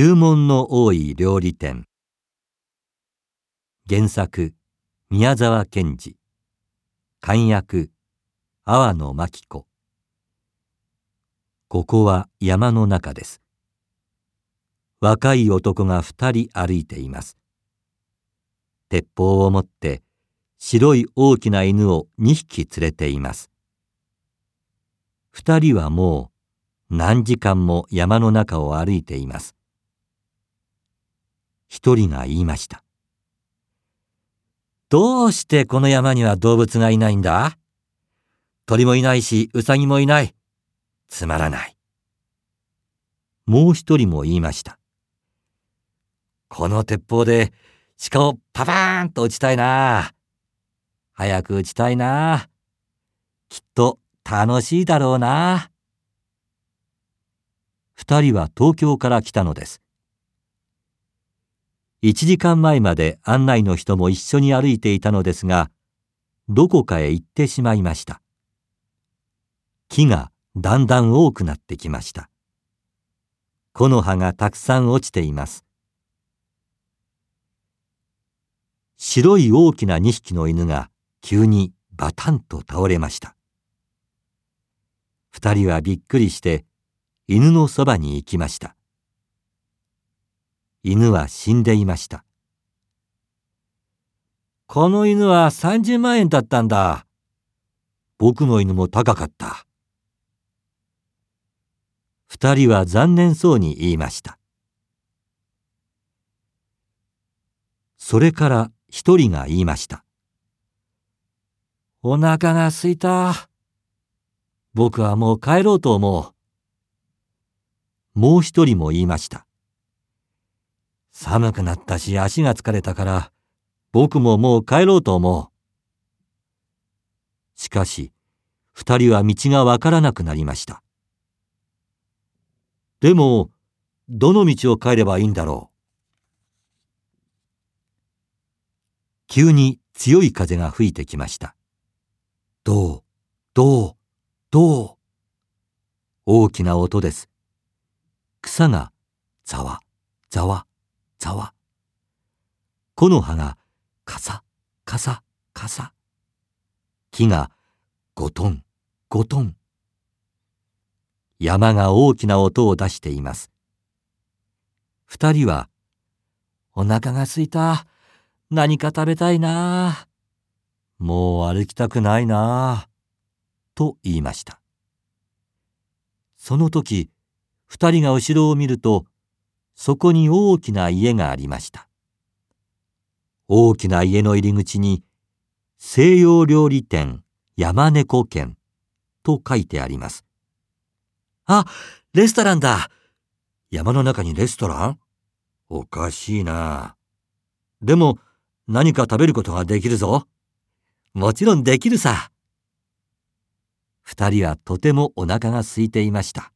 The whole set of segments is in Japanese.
注文の多い料理店。原作宮沢賢治。漢訳阿野真紀子。ここは山の中です。若い男が二人歩いています。鉄砲を持って白い大きな犬を二匹連れています。二人はもう何時間も山の中を歩いています。一人が言いました。どうしてこの山には動物がいないんだ？鳥もいないし、ウサギもいない。つまらない。もう一人も言いました。この鉄砲で鹿をパパーンと撃ちたいな。早く撃ちたいな。きっと楽しいだろうな。二人は東京から来たのです。1時間前まで案内の人も一緒に歩いていたのですが、どこかへ行ってしまいました。木がだんだん多くなってきました。木の葉がたくさん落ちています。白い大きな2匹の犬が急にバタンと倒れました。二人はびっくりして犬のそばに行きました。犬は死んでいました。この犬は30万円だったんだ。僕の犬も高かった。二人は残念そうに言いました。それから一人が言いました。お腹が空いた。僕はもう帰ろうと思う。もう一人も言いました。寒くなったし足が疲れたから僕ももう帰ろうと思う。しかし二人は道がわからなくなりました。でもどの道を帰ればいいんだろう。急に強い風が吹いてきました。どう、どう、どう。大きな音です。草がざわ、ざわ、ざわ。木の葉がカサカサカサ。木がゴトンゴトン。山が大きな音を出しています。二人は、お腹がすいた。何か食べたいな。もう歩きたくないな。と言いました。その時、二人が後ろを見ると、そこに大きな家がありました。大きな家の入り口に西洋料理店山猫軒と書いてあります。あ、レストランだ山の中にレストラン？おかしいな。でも何か食べることができるぞ。もちろんできるさ。二人はとてもお腹が空いていました。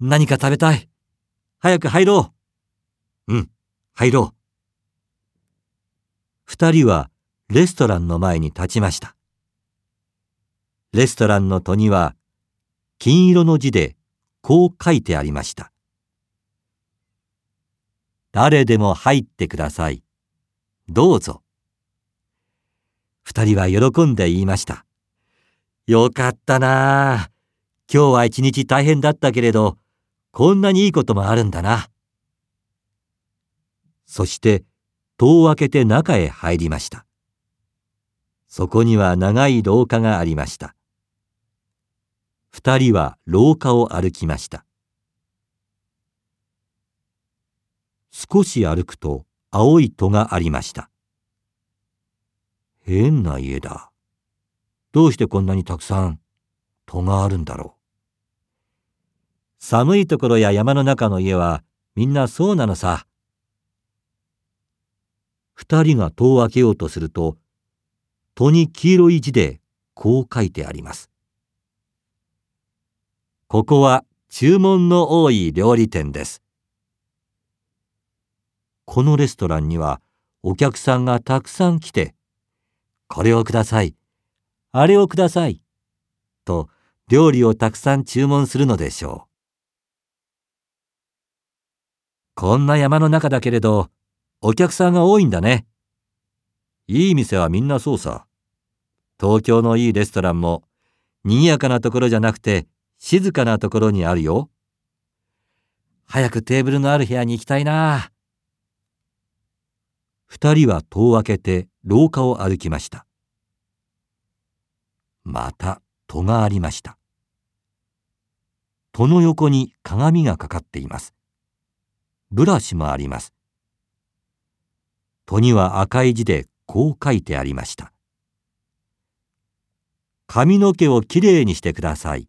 何か食べたい。早く入ろう。うん、入ろう。二人はレストランの前に立ちました。レストランの戸には金色の字でこう書いてありました。誰でも入ってください。どうぞ。二人は喜んで言いました。よかったなあ。今日は一日大変だったけれど、こんなにいいこともあるんだな。そして戸を開けて中へ入りました。そこには長い廊下がありました。二人は廊下を歩きました。少し歩くと青い戸がありました。変な家だ。どうしてこんなにたくさん戸があるんだろう。寒いところや山の中の家はみんなそうなのさ。二人が戸を開けようとすると、戸に黄色い字でこう書いてあります。ここは注文の多い料理店です。このレストランにはお客さんがたくさん来て、これをください、あれをください、と料理をたくさん注文するのでしょう。こんな山の中だけれど、お客さんが多いんだね。いい店はみんなそうさ。東京のいいレストランも、賑やかなところじゃなくて、静かなところにあるよ。早くテーブルのある部屋に行きたいな。二人は戸を開けて廊下を歩きました。また戸がありました。戸の横に鏡がかかっています。ブラシもあります。戸には赤い字でこう書いてありました。髪の毛をきれいにしてください。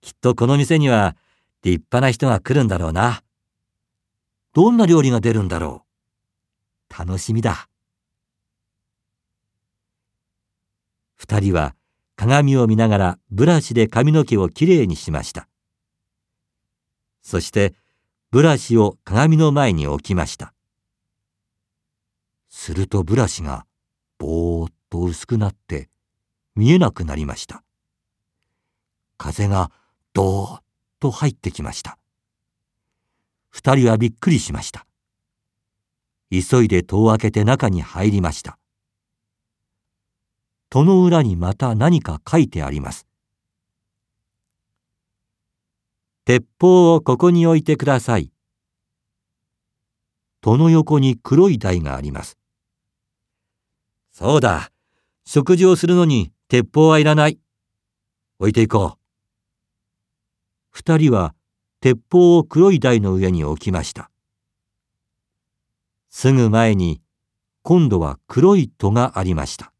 きっとこの店には立派な人が来るんだろうな。どんな料理が出るんだろう。楽しみだ。二人は鏡を見ながらブラシで髪の毛をきれいにしました。そしてブラシを鏡の前に置きました。するとブラシがぼーっと薄くなって見えなくなりました。風がどーっと入ってきました。二人はびっくりしました。急いで戸を開けて中に入りました。戸の裏にまた何か書いてあります。鉄砲をここに置いてください。戸の横に黒い台があります。そうだ。食事をするのに鉄砲はいらない。置いていこう。二人は鉄砲を黒い台の上に置きました。すぐ前に今度は黒い戸がありました。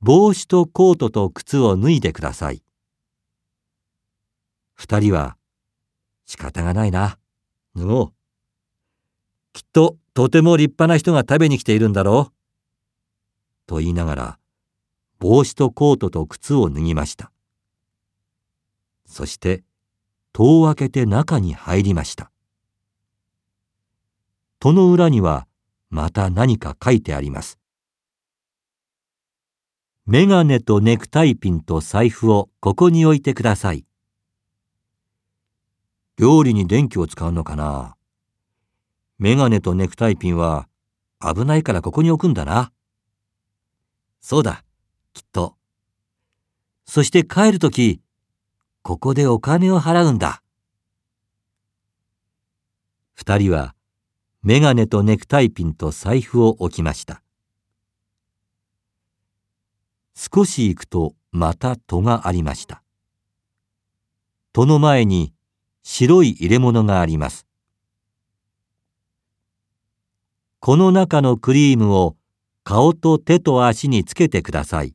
帽子とコートと靴を脱いでください。二人は仕方がないな。脱ごう。きっととても立派な人が食べに来ているんだろう。と言いながら帽子とコートと靴を脱ぎました。そして戸を開けて中に入りました。戸の裏にはまた何か書いてあります。メガネとネクタイピンと財布をここに置いてください。料理に電気を使うのかな？メガネとネクタイピンは危ないからここに置くんだな。そうだ、きっと。そして帰るとき、ここでお金を払うんだ。二人はメガネとネクタイピンと財布を置きました。少し行くとまた戸がありました。戸の前に白い入れ物があります。この中のクリームを顔と手と足につけてください。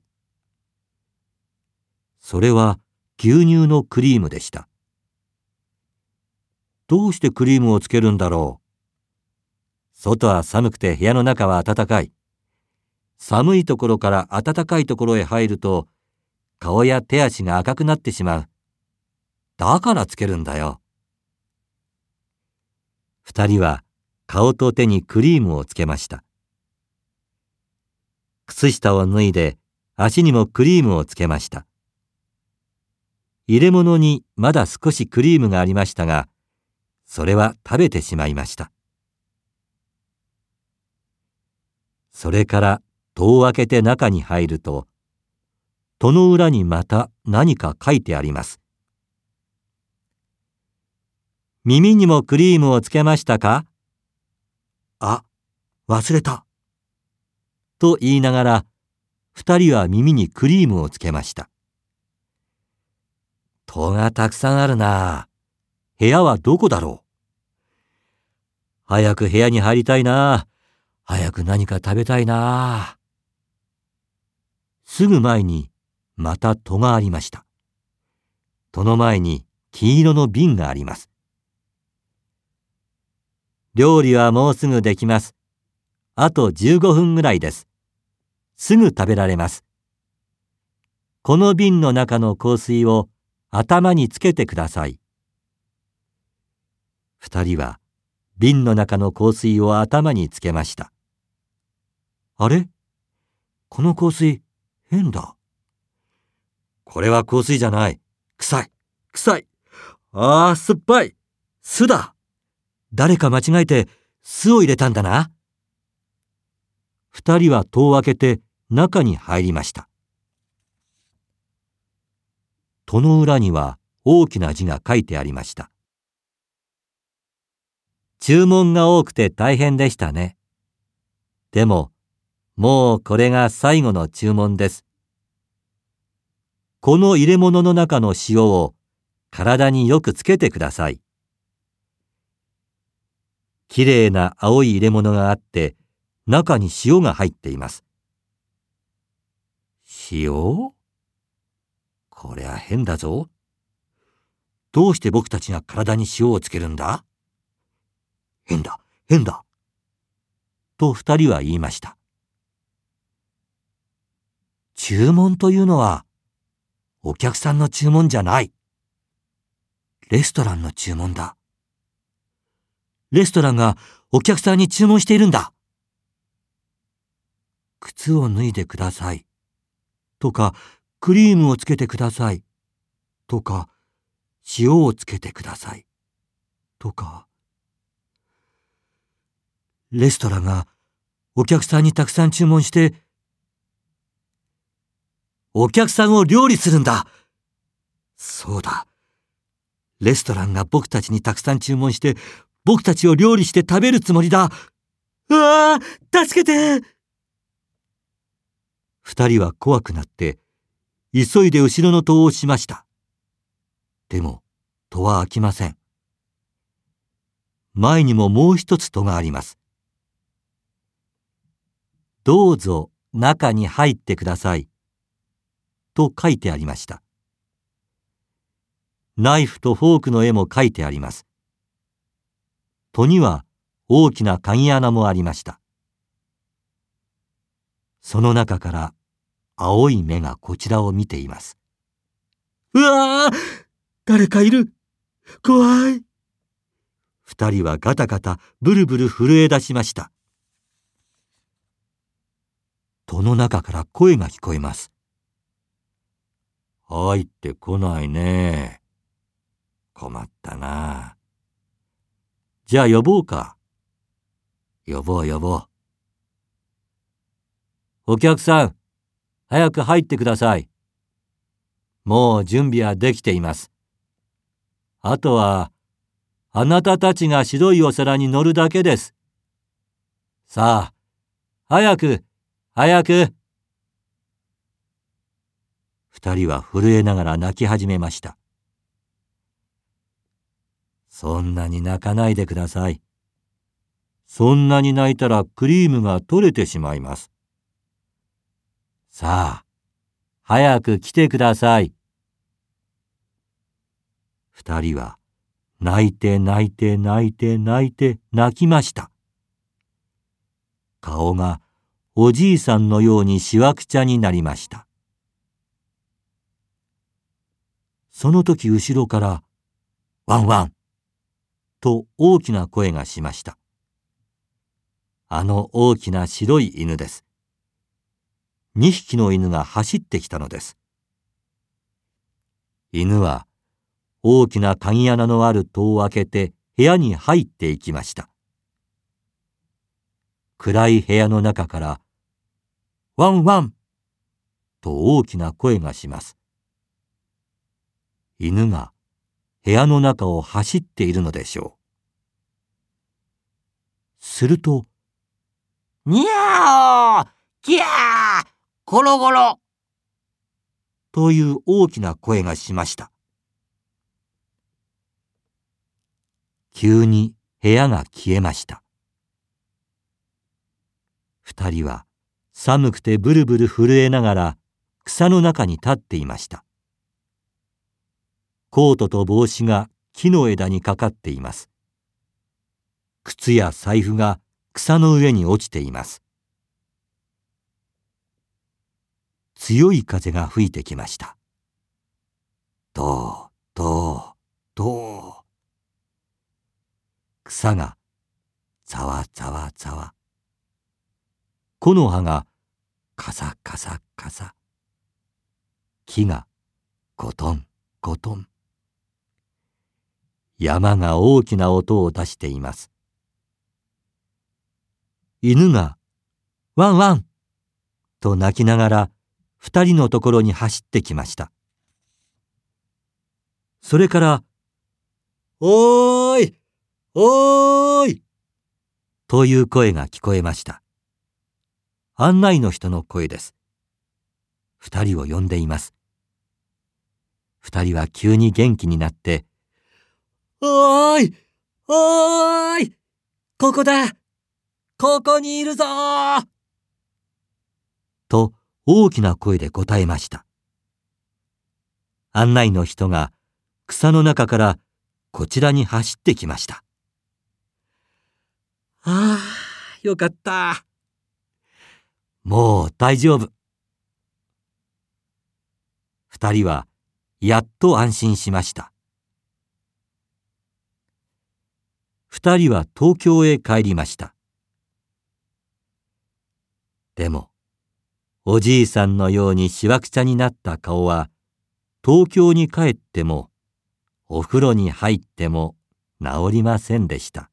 それは牛乳のクリームでした。どうしてクリームをつけるんだろう。外は寒くて部屋の中は暖かい。寒いところから暖かいところへ入ると、顔や手足が赤くなってしまう。だからつけるんだよ。二人は顔と手にクリームをつけました。靴下を脱いで足にもクリームをつけました。入れ物にまだ少しクリームがありましたが、それは食べてしまいました。それから戸を開けて中に入ると、戸の裏にまた何か書いてあります。耳にもクリームをつけましたか？あ、忘れた。と言いながら、二人は耳にクリームをつけました。戸がたくさんあるな。部屋はどこだろう？早く部屋に入りたいな。早く何か食べたいな。すぐ前にまた戸がありました。戸の前に黄色の瓶があります。料理はもうすぐできます。あと15分ぐらいです。すぐ食べられます。この瓶の中の香水を頭につけてください。二人は瓶の中の香水を頭につけました。あれ？この香水変だ。これは香水じゃない。臭い。臭い。ああ、酸っぱい。酢だ。誰か間違えて酢を入れたんだな。二人は戸を開けて中に入りました。戸の裏には大きな字が書いてありました。注文が多くて大変でしたね。でも、もうこれが最後の注文です。この入れ物の中の塩を体によくつけてください。きれいな青い入れ物があって、中に塩が入っています。塩？こりゃ変だぞ。どうして僕たちが体に塩をつけるんだ？変だ、変だ。と二人は言いました。注文というのは、お客さんの注文じゃない。レストランの注文だ。レストランがお客さんに注文しているんだ。靴を脱いでください。とか、クリームをつけてください。とか、塩をつけてください。とか。レストランがお客さんにたくさん注文して、お客さんを料理するんだ。そうだ。レストランが僕たちにたくさん注文して、僕たちを料理して食べるつもりだ。うわあ助けて二人は怖くなって、急いで後ろの戸を押しました。でも、戸は開きません。前にももう一つ戸があります。どうぞ中に入ってください。と書いてありました。ナイフとフォークの絵も描いてあります。戸には大きな鍵穴もありました。その中から青い目がこちらを見ています。うわあ誰かいる怖い二人はガタガタブルブル震え出しました。戸の中から声が聞こえます。入ってこないね。困ったな。じゃあ呼ぼうか。呼ぼう呼ぼう。お客さん、早く入ってください。もう準備はできています。あとは、あなたたちが白いお皿に乗るだけです。さあ、早く、早く。二人は震えながら泣き始めました。そんなに泣かないでください。そんなに泣いたらクリームが取れてしまいます。さあ、早く来てください。二人は泣いて泣いて泣いて泣いて泣きました。顔がおじいさんのようにしわくちゃになりました。その時後ろから、ワンワンと大きな声がしました。あの大きな白い犬です。二匹の犬が走ってきたのです。犬は大きな鍵穴のある戸を開けて部屋に入っていきました。暗い部屋の中から、ワンワンと大きな声がします。犬が部屋の中を走っているのでしょう。すると、にゃーきゃーゴロゴロという大きな声がしました。急に部屋が消えました。二人は寒くてブルブル震えながら草の中に立っていました。コートと帽子が木の枝にかかっています。靴や財布が草の上に落ちています。強い風が吹いてきました。どう、どう、どう。草がざわざわざわ。木の葉がカサカサカサ。木がゴトンゴトン。山が大きな音を出しています。犬がワンワンと泣きながら二人のところに走ってきました。それから、おーいおーいという声が聞こえました。案内の人の声です。二人を呼んでいます。二人は急に元気になって、おーいおーいここだここにいるぞと大きな声で答えました。案内の人が草の中からこちらに走ってきました。ああ、よかった。もう大丈夫。二人はやっと安心しました。二人は東京へ帰りました。でも、おじいさんのようにしわくちゃになった顔は、東京に帰っても、お風呂に入っても治りませんでした。